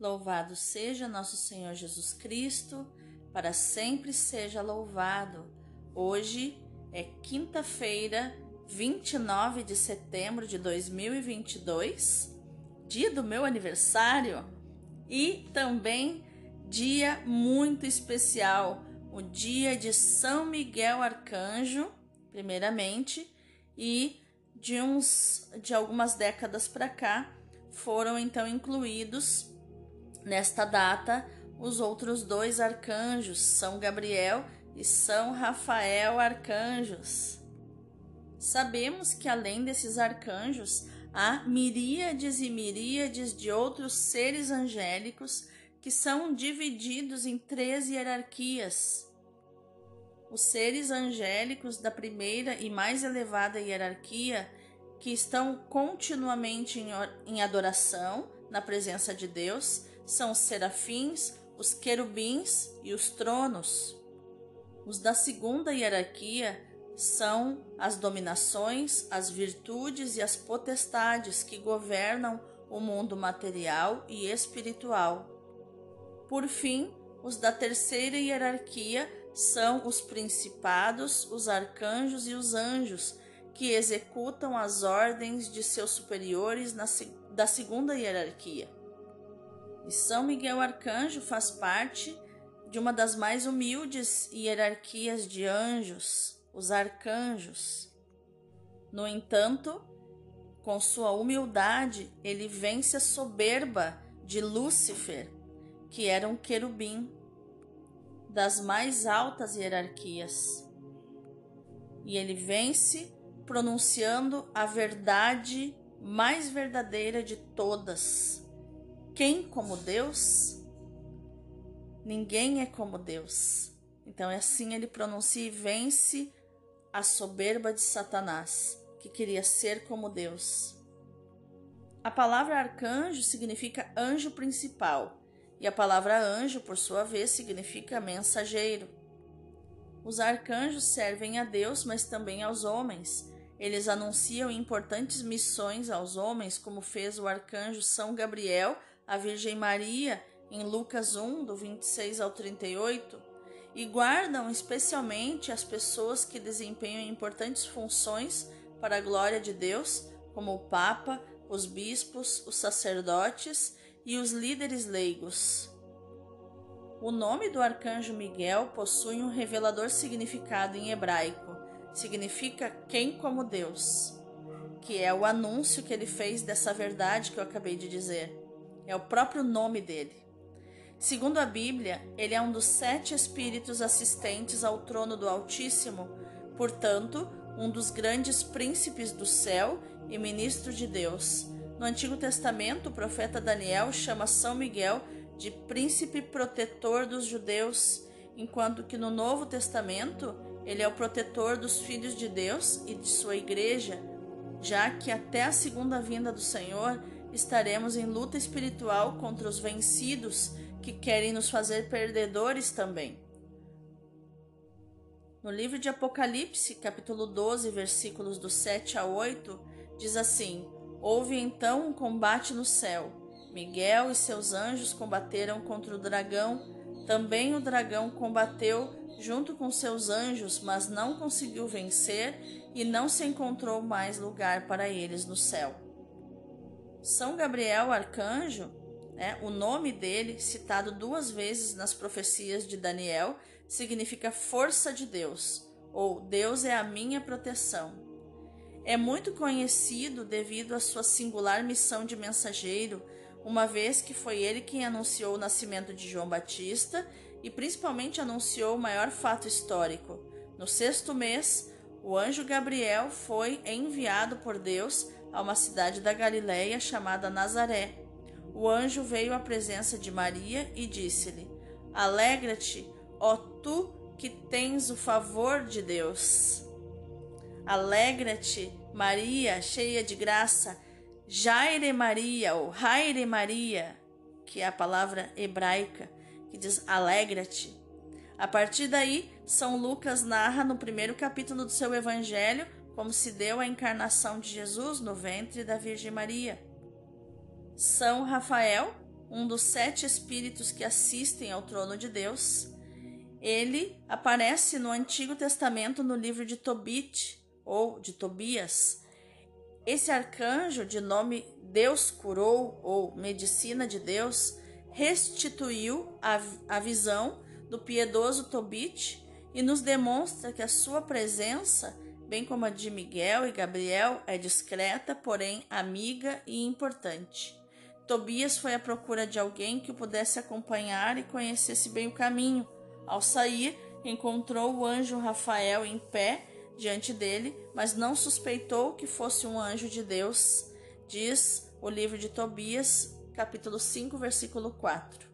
Louvado seja nosso Senhor Jesus Cristo, para sempre seja louvado. Hoje é quinta-feira, 29 de setembro de 2022, dia do meu aniversário e também dia muito especial, o dia de São Miguel Arcanjo, primeiramente, e de uns de algumas décadas para cá foram então incluídos Nesta data, os outros dois arcanjos, São Gabriel e São Rafael arcanjos. Sabemos que além desses arcanjos, há miríades e miríades de outros seres angélicos que são divididos em três hierarquias. Os seres angélicos da primeira e mais elevada hierarquia, que estão continuamente em adoração na presença de Deus, são os serafins, os querubins e os tronos. Os da segunda hierarquia são as dominações, as virtudes e as potestades que governam o mundo material e espiritual. Por fim, os da terceira hierarquia são os principados, os arcanjos e os anjos, que executam as ordens de seus superiores na, da segunda hierarquia. E São Miguel Arcanjo faz parte de uma das mais humildes hierarquias de anjos, os arcanjos. No entanto, com sua humildade, ele vence a soberba de Lúcifer, que era um querubim das mais altas hierarquias. E ele vence pronunciando a verdade mais verdadeira de todas, quem como Deus? Ninguém é como Deus. Então é assim ele pronuncia e vence a soberba de Satanás, que queria ser como Deus. A palavra arcanjo significa anjo principal, e a palavra anjo, por sua vez, significa mensageiro. Os arcanjos servem a Deus, mas também aos homens. Eles anunciam importantes missões aos homens, como fez o arcanjo São Gabriel a Virgem Maria em Lucas 1, do 26 ao 38, e guardam especialmente as pessoas que desempenham importantes funções para a glória de Deus, como o Papa, os bispos, os sacerdotes e os líderes leigos. O nome do arcanjo Miguel possui um revelador significado em hebraico. Significa quem como Deus, que é o anúncio que ele fez dessa verdade que eu acabei de dizer. É o próprio nome dele. Segundo a Bíblia, ele é um dos sete espíritos assistentes ao trono do Altíssimo, portanto, um dos grandes príncipes do céu e ministro de Deus. No Antigo Testamento, o profeta Daniel chama São Miguel de príncipe protetor dos judeus, enquanto que no Novo Testamento ele é o protetor dos filhos de Deus e de sua igreja, já que até a segunda vinda do Senhor estaremos em luta espiritual contra os vencidos que querem nos fazer perdedores também. No livro de Apocalipse, capítulo 12, versículos do 7 a 8, diz assim: Houve então um combate no céu. Miguel e seus anjos combateram contra o dragão. Também o dragão combateu junto com seus anjos, mas não conseguiu vencer e não se encontrou mais lugar para eles no céu. São Gabriel Arcanjo, né, o nome dele, citado duas vezes nas profecias de Daniel, significa força de Deus, ou Deus é a minha proteção. É muito conhecido devido à sua singular missão de mensageiro, uma vez que foi ele quem anunciou o nascimento de João Batista e principalmente anunciou o maior fato histórico. No sexto mês, o anjo Gabriel foi enviado por Deus a uma cidade da Galiléia chamada Nazaré. O anjo veio à presença de Maria e disse-lhe: Alegra-te, ó tu que tens o favor de Deus. Alegra-te, Maria, cheia de graça. Jaire Maria, ou Haire Maria, que é a palavra hebraica, que diz alegra-te. A partir daí, São Lucas narra no primeiro capítulo do seu evangelho como se deu a encarnação de Jesus no ventre da Virgem Maria. São Rafael um dos sete espíritos que assistem ao trono de Deus. Ele aparece no Antigo Testamento no livro de Tobit ou de Tobias. Esse arcanjo, de nome Deus curou ou medicina de Deus, restituiu a, a visão do piedoso Tobit e nos demonstra que a sua presença, bem como a de Miguel e Gabriel, é discreta, porém amiga e importante. Tobias foi à procura de alguém que o pudesse acompanhar e conhecesse bem o caminho. Ao sair, encontrou o anjo Rafael em pé diante dele, mas não suspeitou que fosse um anjo de Deus. Diz o livro de Tobias, capítulo 5, versículo 4.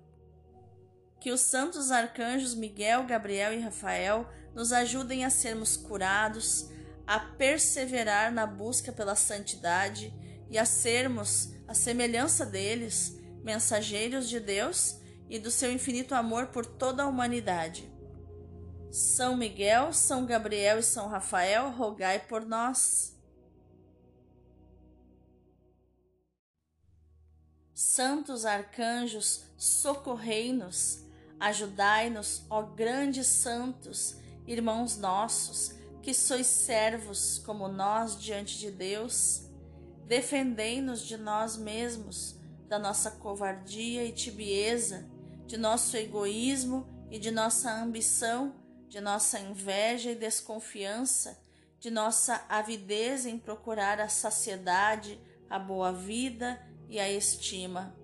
Que os santos arcanjos Miguel, Gabriel e Rafael nos ajudem a sermos curados, a perseverar na busca pela santidade e a sermos, a semelhança deles, mensageiros de Deus e do seu infinito amor por toda a humanidade. São Miguel, São Gabriel e São Rafael, rogai por nós. Santos arcanjos, socorrei-nos, ajudai-nos, ó grandes santos, irmãos nossos, que sois servos como nós diante de Deus Defendei-nos de nós mesmos, da nossa covardia e tibieza, de nosso egoísmo e de nossa ambição, de nossa inveja e desconfiança, de nossa avidez em procurar a saciedade, a boa vida e a estima.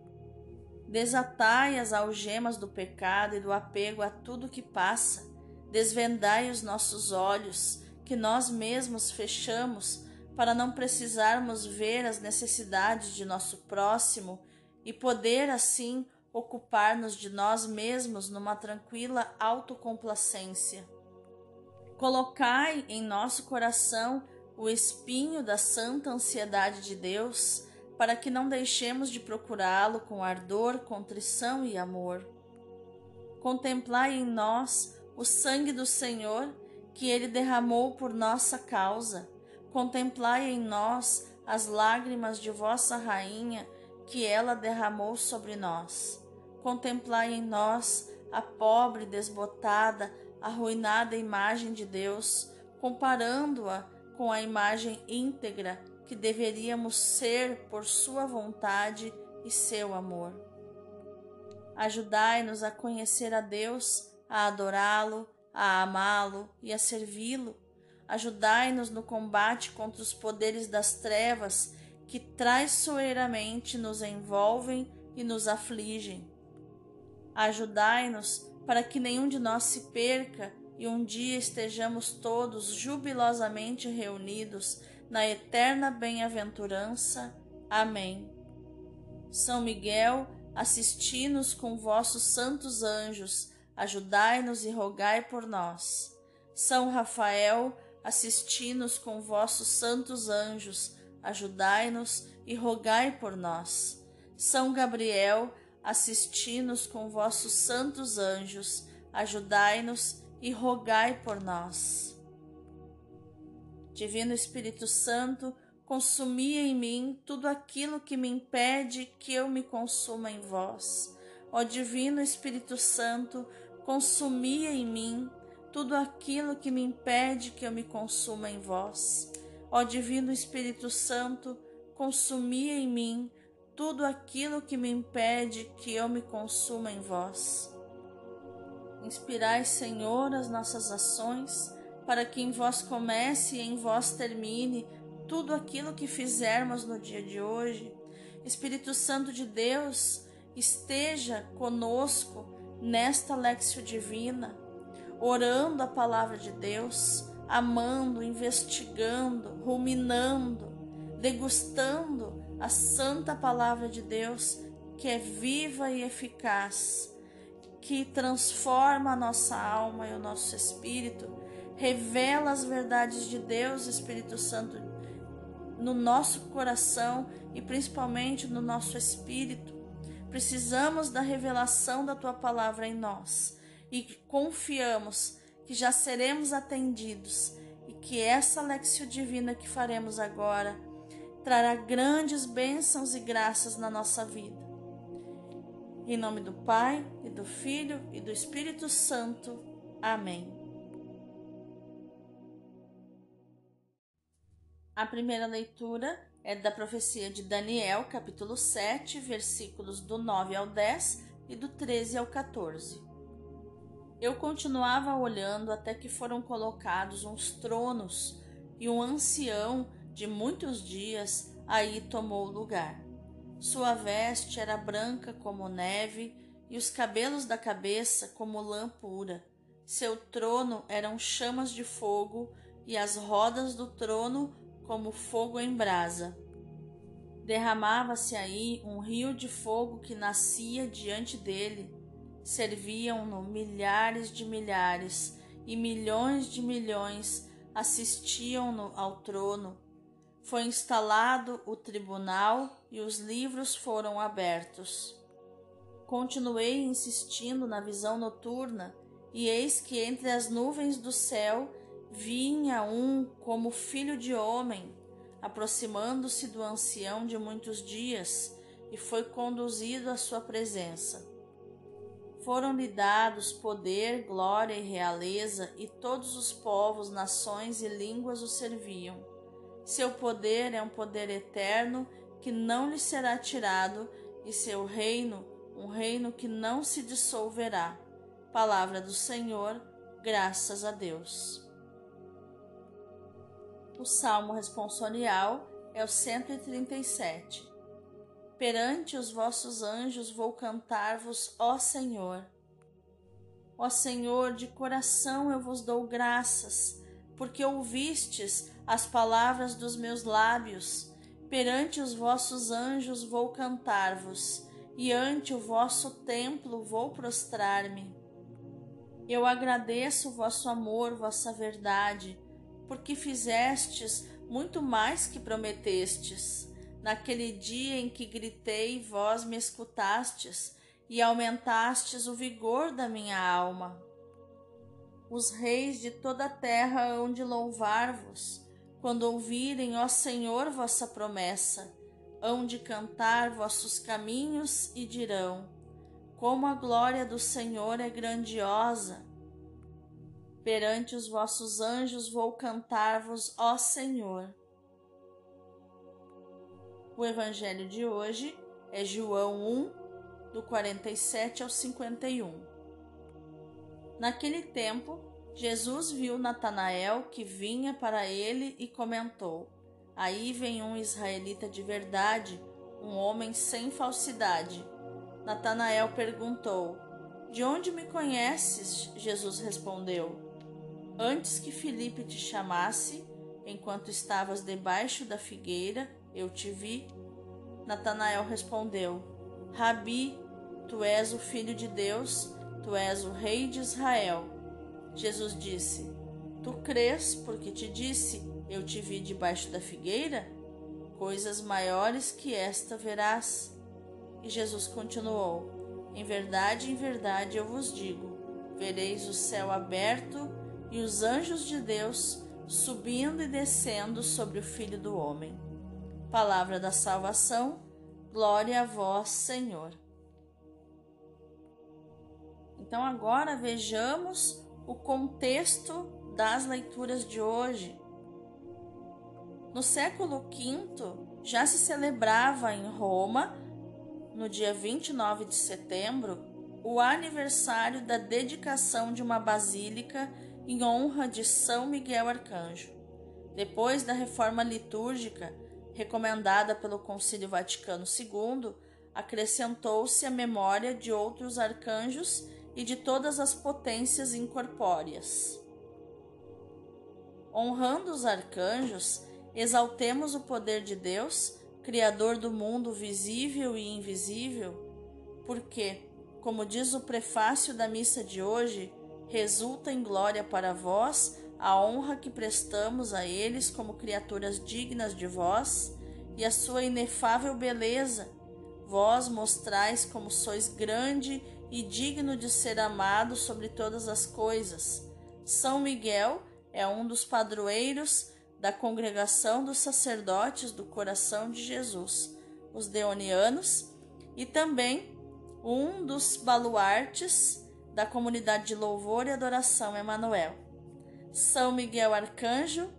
Desatai as algemas do pecado e do apego a tudo que passa. Desvendai os nossos olhos, que nós mesmos fechamos para não precisarmos ver as necessidades de nosso próximo e poder assim ocupar-nos de nós mesmos numa tranquila autocomplacência. Colocai em nosso coração o espinho da santa ansiedade de Deus, para que não deixemos de procurá-lo com ardor, contrição e amor. Contemplai em nós o sangue do Senhor que ele derramou por nossa causa Contemplai em nós as lágrimas de vossa rainha que ela derramou sobre nós. Contemplai em nós a pobre, desbotada, arruinada imagem de Deus, comparando-a com a imagem íntegra que deveríamos ser por Sua vontade e seu amor. Ajudai-nos a conhecer a Deus, a adorá-lo, a amá-lo e a servi-lo Ajudai-nos no combate contra os poderes das trevas que traiçoeiramente nos envolvem e nos afligem. Ajudai-nos para que nenhum de nós se perca e um dia estejamos todos jubilosamente reunidos na eterna bem-aventurança. Amém. São Miguel, assisti-nos com vossos santos anjos, ajudai-nos e rogai por nós. São Rafael, assisti-nos com vossos santos anjos, ajudai-nos e rogai por nós. São Gabriel, assisti-nos com vossos santos anjos, ajudai-nos e rogai por nós. Divino Espírito Santo, consumi em mim tudo aquilo que me impede que eu me consuma em vós. Ó Divino Espírito Santo, consumi em mim tudo aquilo que me impede que eu me consuma em vós. Ó Divino Espírito Santo, consumi em mim tudo aquilo que me impede que eu me consuma em vós. Inspirai, Senhor, as nossas ações, para que em vós comece e em vós termine tudo aquilo que fizermos no dia de hoje. Espírito Santo de Deus, esteja conosco nesta lexio divina orando a palavra de Deus, amando, investigando, ruminando, degustando a santa palavra de Deus, que é viva e eficaz, que transforma a nossa alma e o nosso espírito, revela as verdades de Deus, Espírito Santo, no nosso coração e principalmente no nosso espírito. Precisamos da revelação da tua palavra em nós e confiamos que já seremos atendidos e que essa lexio divina que faremos agora trará grandes bênçãos e graças na nossa vida. Em nome do Pai, e do Filho e do Espírito Santo. Amém. A primeira leitura é da profecia de Daniel, capítulo 7, versículos do 9 ao 10 e do 13 ao 14. Eu continuava olhando até que foram colocados uns tronos e um ancião de muitos dias aí tomou lugar. Sua veste era branca como neve e os cabelos da cabeça como lã pura. Seu trono eram chamas de fogo e as rodas do trono como fogo em brasa. Derramava-se aí um rio de fogo que nascia diante dele. Serviam-no milhares de milhares e milhões de milhões assistiam-no ao trono foi instalado o tribunal e os livros foram abertos. Continuei insistindo na visão noturna, e eis que entre as nuvens do céu vinha um como filho de homem, aproximando-se do ancião de muitos dias, e foi conduzido à sua presença. Foram-lhe dados poder, glória e realeza, e todos os povos, nações e línguas o serviam. Seu poder é um poder eterno que não lhe será tirado, e seu reino, um reino que não se dissolverá. Palavra do Senhor, graças a Deus. O salmo responsorial é o 137. Perante os vossos anjos vou cantar-vos, ó Senhor. Ó Senhor, de coração eu vos dou graças, porque ouvistes as palavras dos meus lábios. Perante os vossos anjos vou cantar-vos, e ante o vosso templo vou prostrar-me. Eu agradeço o vosso amor, vossa verdade, porque fizestes muito mais que prometestes. Naquele dia em que gritei, vós me escutastes e aumentastes o vigor da minha alma. Os reis de toda a terra hão de louvar-vos quando ouvirem, ó Senhor, vossa promessa, hão de cantar vossos caminhos e dirão: Como a glória do Senhor é grandiosa! Perante os vossos anjos vou cantar-vos, ó Senhor. O evangelho de hoje é João 1, do 47 ao 51. Naquele tempo, Jesus viu Natanael que vinha para ele e comentou: Aí vem um israelita de verdade, um homem sem falsidade. Natanael perguntou: De onde me conheces? Jesus respondeu: Antes que Filipe te chamasse, enquanto estavas debaixo da figueira, eu te vi. Natanael respondeu: Rabi, tu és o filho de Deus, tu és o rei de Israel. Jesus disse: Tu crês porque te disse: Eu te vi debaixo da figueira? Coisas maiores que esta verás. E Jesus continuou: Em verdade, em verdade eu vos digo: vereis o céu aberto e os anjos de Deus subindo e descendo sobre o Filho do Homem. Palavra da salvação, glória a vós, Senhor. Então agora vejamos o contexto das leituras de hoje. No século V, já se celebrava em Roma, no dia 29 de setembro, o aniversário da dedicação de uma basílica em honra de São Miguel Arcanjo. Depois da reforma litúrgica, recomendada pelo Concílio Vaticano II, acrescentou-se a memória de outros arcanjos e de todas as potências incorpóreas. Honrando os arcanjos, exaltemos o poder de Deus, Criador do mundo visível e invisível, porque, como diz o prefácio da missa de hoje, resulta em glória para vós a honra que prestamos a eles como criaturas dignas de vós e a sua inefável beleza. Vós mostrais como sois grande e digno de ser amado sobre todas as coisas. São Miguel é um dos padroeiros da congregação dos sacerdotes do coração de Jesus, os deonianos, e também um dos baluartes da comunidade de louvor e adoração Emanuel. São Miguel Arcanjo,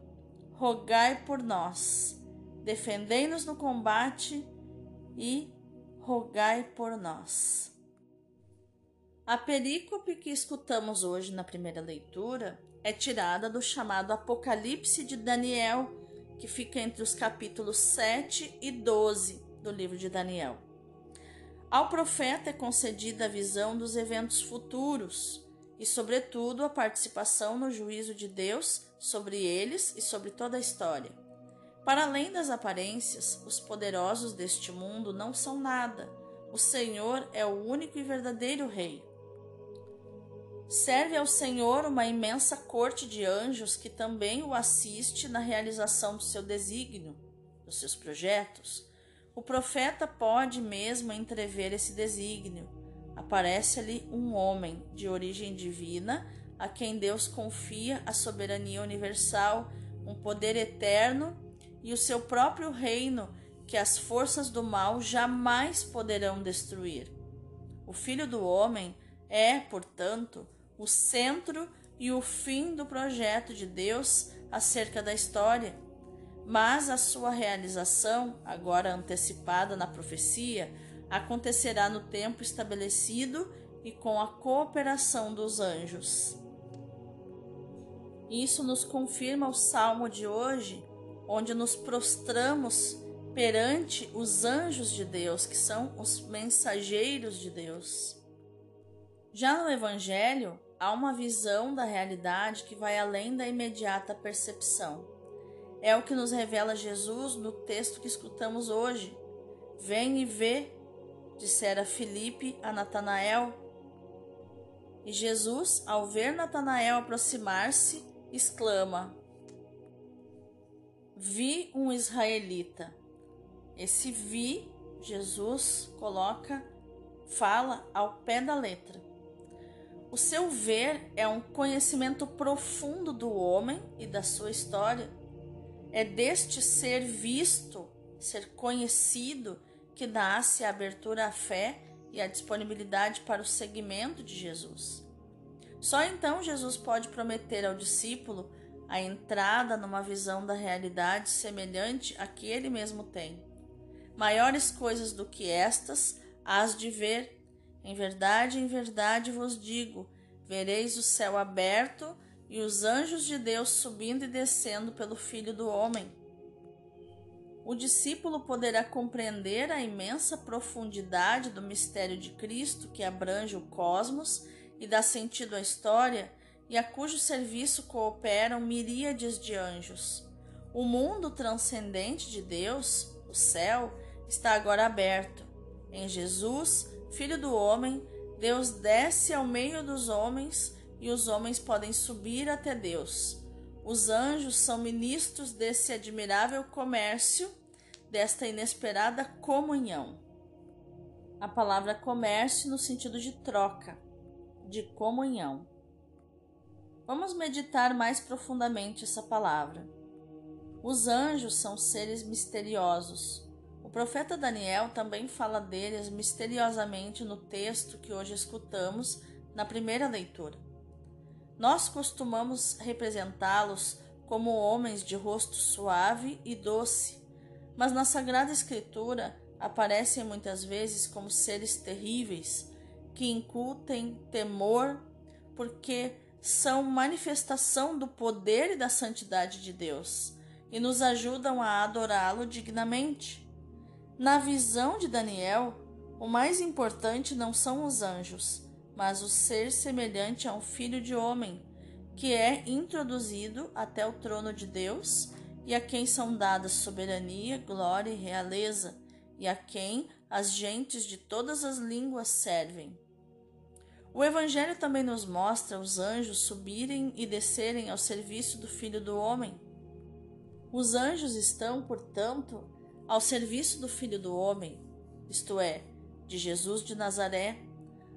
rogai por nós. Defendei-nos no combate e rogai por nós. A perícope que escutamos hoje na primeira leitura é tirada do chamado Apocalipse de Daniel, que fica entre os capítulos 7 e 12 do livro de Daniel. Ao profeta é concedida a visão dos eventos futuros e, sobretudo, a participação no juízo de Deus sobre eles e sobre toda a história. Para além das aparências, os poderosos deste mundo não são nada. O Senhor é o único e verdadeiro Rei. Serve ao Senhor uma imensa corte de anjos que também o assiste na realização do seu desígnio, dos seus projetos. O profeta pode mesmo entrever esse desígnio. Aparece-lhe um homem de origem divina, a quem Deus confia a soberania universal, um poder eterno e o seu próprio reino que as forças do mal jamais poderão destruir. O Filho do Homem é, portanto, o centro e o fim do projeto de Deus acerca da história. Mas a sua realização, agora antecipada na profecia, acontecerá no tempo estabelecido e com a cooperação dos anjos. Isso nos confirma o salmo de hoje, onde nos prostramos perante os anjos de Deus, que são os mensageiros de Deus. Já no Evangelho, há uma visão da realidade que vai além da imediata percepção. É o que nos revela Jesus no texto que escutamos hoje. Vem e vê, dissera Filipe a Natanael. E Jesus, ao ver Natanael aproximar-se, exclama: Vi um israelita. Esse vi, Jesus coloca, fala ao pé da letra. O seu ver é um conhecimento profundo do homem e da sua história. É deste ser visto, ser conhecido, que nasce a abertura à fé e a disponibilidade para o seguimento de Jesus. Só então Jesus pode prometer ao discípulo a entrada numa visão da realidade semelhante à que ele mesmo tem. Maiores coisas do que estas hás de ver em verdade, em verdade vos digo: vereis o céu aberto e os anjos de Deus subindo e descendo pelo Filho do Homem. O discípulo poderá compreender a imensa profundidade do mistério de Cristo que abrange o cosmos e dá sentido à história e a cujo serviço cooperam miríades de anjos. O mundo transcendente de Deus, o céu, está agora aberto. Em Jesus, Filho do homem, Deus desce ao meio dos homens e os homens podem subir até Deus. Os anjos são ministros desse admirável comércio, desta inesperada comunhão. A palavra comércio no sentido de troca, de comunhão. Vamos meditar mais profundamente essa palavra. Os anjos são seres misteriosos, o profeta Daniel também fala deles misteriosamente no texto que hoje escutamos na primeira leitura. Nós costumamos representá-los como homens de rosto suave e doce, mas na Sagrada Escritura aparecem muitas vezes como seres terríveis que incutem temor porque são manifestação do poder e da santidade de Deus e nos ajudam a adorá-lo dignamente. Na visão de Daniel, o mais importante não são os anjos, mas o ser semelhante a um filho de homem, que é introduzido até o trono de Deus e a quem são dadas soberania, glória e realeza, e a quem as gentes de todas as línguas servem. O Evangelho também nos mostra os anjos subirem e descerem ao serviço do Filho do Homem. Os anjos estão, portanto, ao serviço do Filho do Homem, isto é, de Jesus de Nazaré.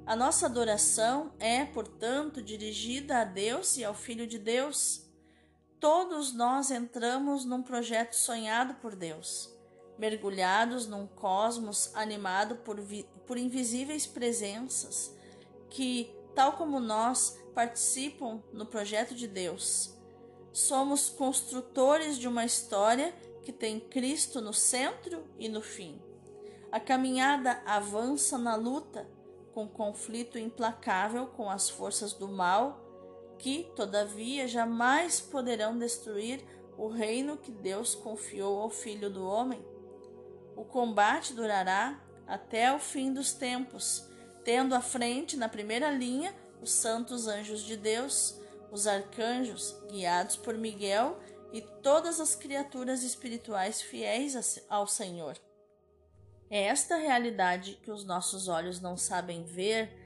A nossa adoração é, portanto, dirigida a Deus e ao Filho de Deus. Todos nós entramos num projeto sonhado por Deus. mergulhados num cosmos animado por, por invisíveis presenças que, tal como nós, participam no projeto de Deus. Somos construtores de uma história que tem Cristo no centro e no fim. A caminhada avança na luta com conflito implacável com as forças do mal, que, todavia, jamais poderão destruir o reino que Deus confiou ao Filho do Homem. O combate durará até o fim dos tempos, tendo à frente, na primeira linha, os santos anjos de Deus, os arcanjos, guiados por Miguel, e todas as criaturas espirituais fiéis ao Senhor. É esta realidade que os nossos olhos não sabem ver,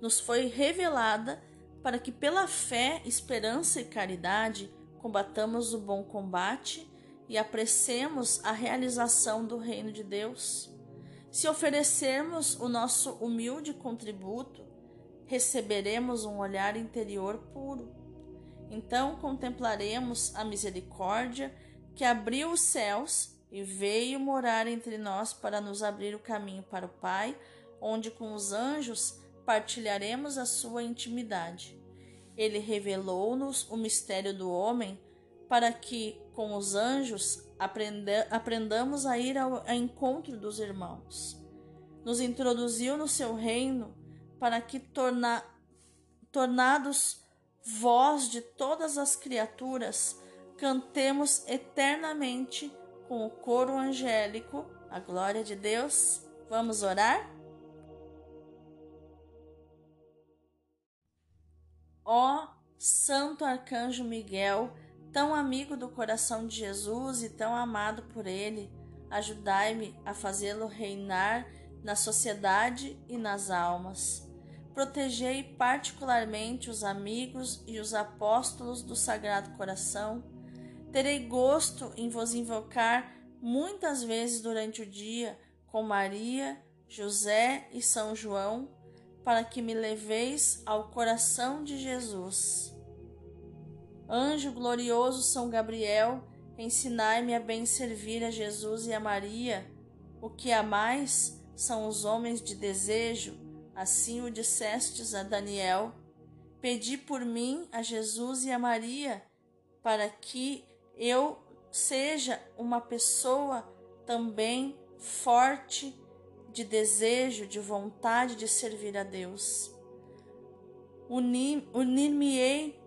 nos foi revelada para que, pela fé, esperança e caridade, combatamos o bom combate e apressemos a realização do reino de Deus. Se oferecermos o nosso humilde contributo, receberemos um olhar interior puro. Então contemplaremos a misericórdia que abriu os céus e veio morar entre nós para nos abrir o caminho para o Pai, onde com os anjos partilharemos a sua intimidade. Ele revelou-nos o mistério do homem para que, com os anjos, aprenda aprendamos a ir ao, ao encontro dos irmãos. Nos introduziu no seu reino para que, torna, tornados voz de todas as criaturas, cantemos eternamente com o coro angélico a glória de Deus. Vamos orar? Ó Santo Arcanjo Miguel, tão amigo do coração de Jesus e tão amado por ele, ajudai-me a fazê-lo reinar na sociedade e nas almas. Protegei particularmente os amigos e os apóstolos do Sagrado Coração. Terei gosto em vos invocar muitas vezes durante o dia com Maria, José e São João, para que me leveis ao coração de Jesus. Anjo glorioso São Gabriel, ensinai-me a bem servir a Jesus e a Maria. O que há mais são os homens de desejo, assim o dissestes a Daniel. Pedi por mim a Jesus e a Maria, para que eu seja uma pessoa também forte de desejo, de vontade de servir a Deus. Unir-me-ei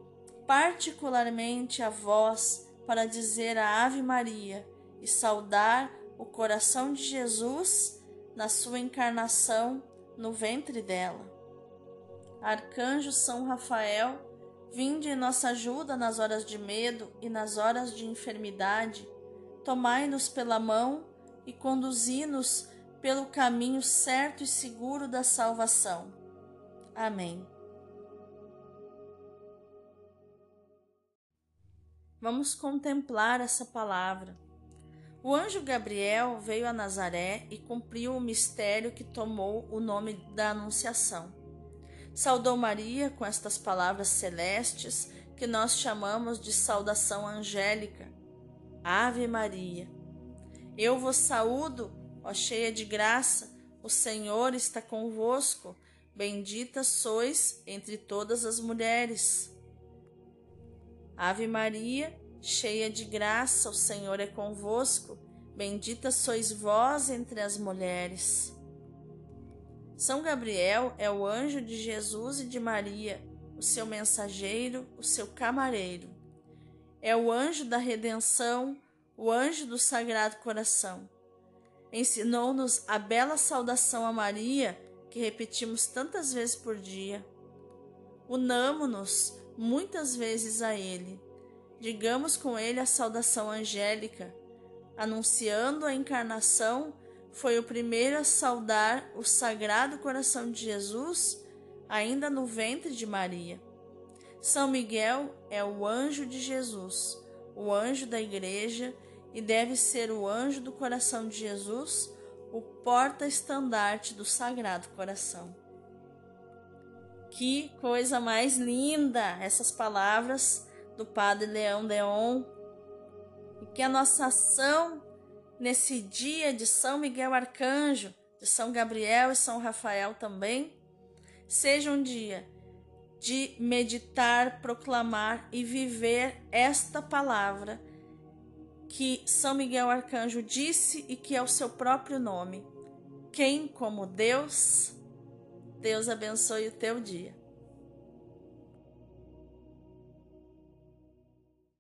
particularmente a vós para dizer a Ave Maria e saudar o coração de Jesus na sua encarnação no ventre dela. Arcanjo São Rafael, vinde em nossa ajuda nas horas de medo e nas horas de enfermidade. Tomai-nos pela mão e conduzi-nos pelo caminho certo e seguro da salvação. Amém. Vamos contemplar essa palavra. O anjo Gabriel veio a Nazaré e cumpriu o mistério que tomou o nome da Anunciação. Saudou Maria com estas palavras celestes que nós chamamos de saudação angélica. Ave Maria. Eu vos saúdo, ó cheia de graça, o Senhor está convosco. Bendita sois entre todas as mulheres. Ave Maria, cheia de graça, o Senhor é convosco. Bendita sois vós entre as mulheres. São Gabriel é o anjo de Jesus e de Maria, o seu mensageiro, o seu camareiro. É o anjo da redenção, o anjo do Sagrado Coração. Ensinou-nos a bela saudação a Maria, que repetimos tantas vezes por dia. Unamo-nos muitas vezes a Ele. Digamos com Ele a saudação angélica. Anunciando a encarnação, foi o primeiro a saudar o Sagrado Coração de Jesus, ainda no ventre de Maria. São Miguel é o anjo de Jesus, o anjo da Igreja, e deve ser o anjo do coração de Jesus, o porta-estandarte do Sagrado Coração. Que coisa mais linda essas palavras do Padre Leão Deon. E que a nossa ação nesse dia de São Miguel Arcanjo, de São Gabriel e São Rafael também, seja um dia de meditar, proclamar e viver esta palavra que São Miguel Arcanjo disse e que é o seu próprio nome. Quem como Deus? Deus abençoe o teu dia.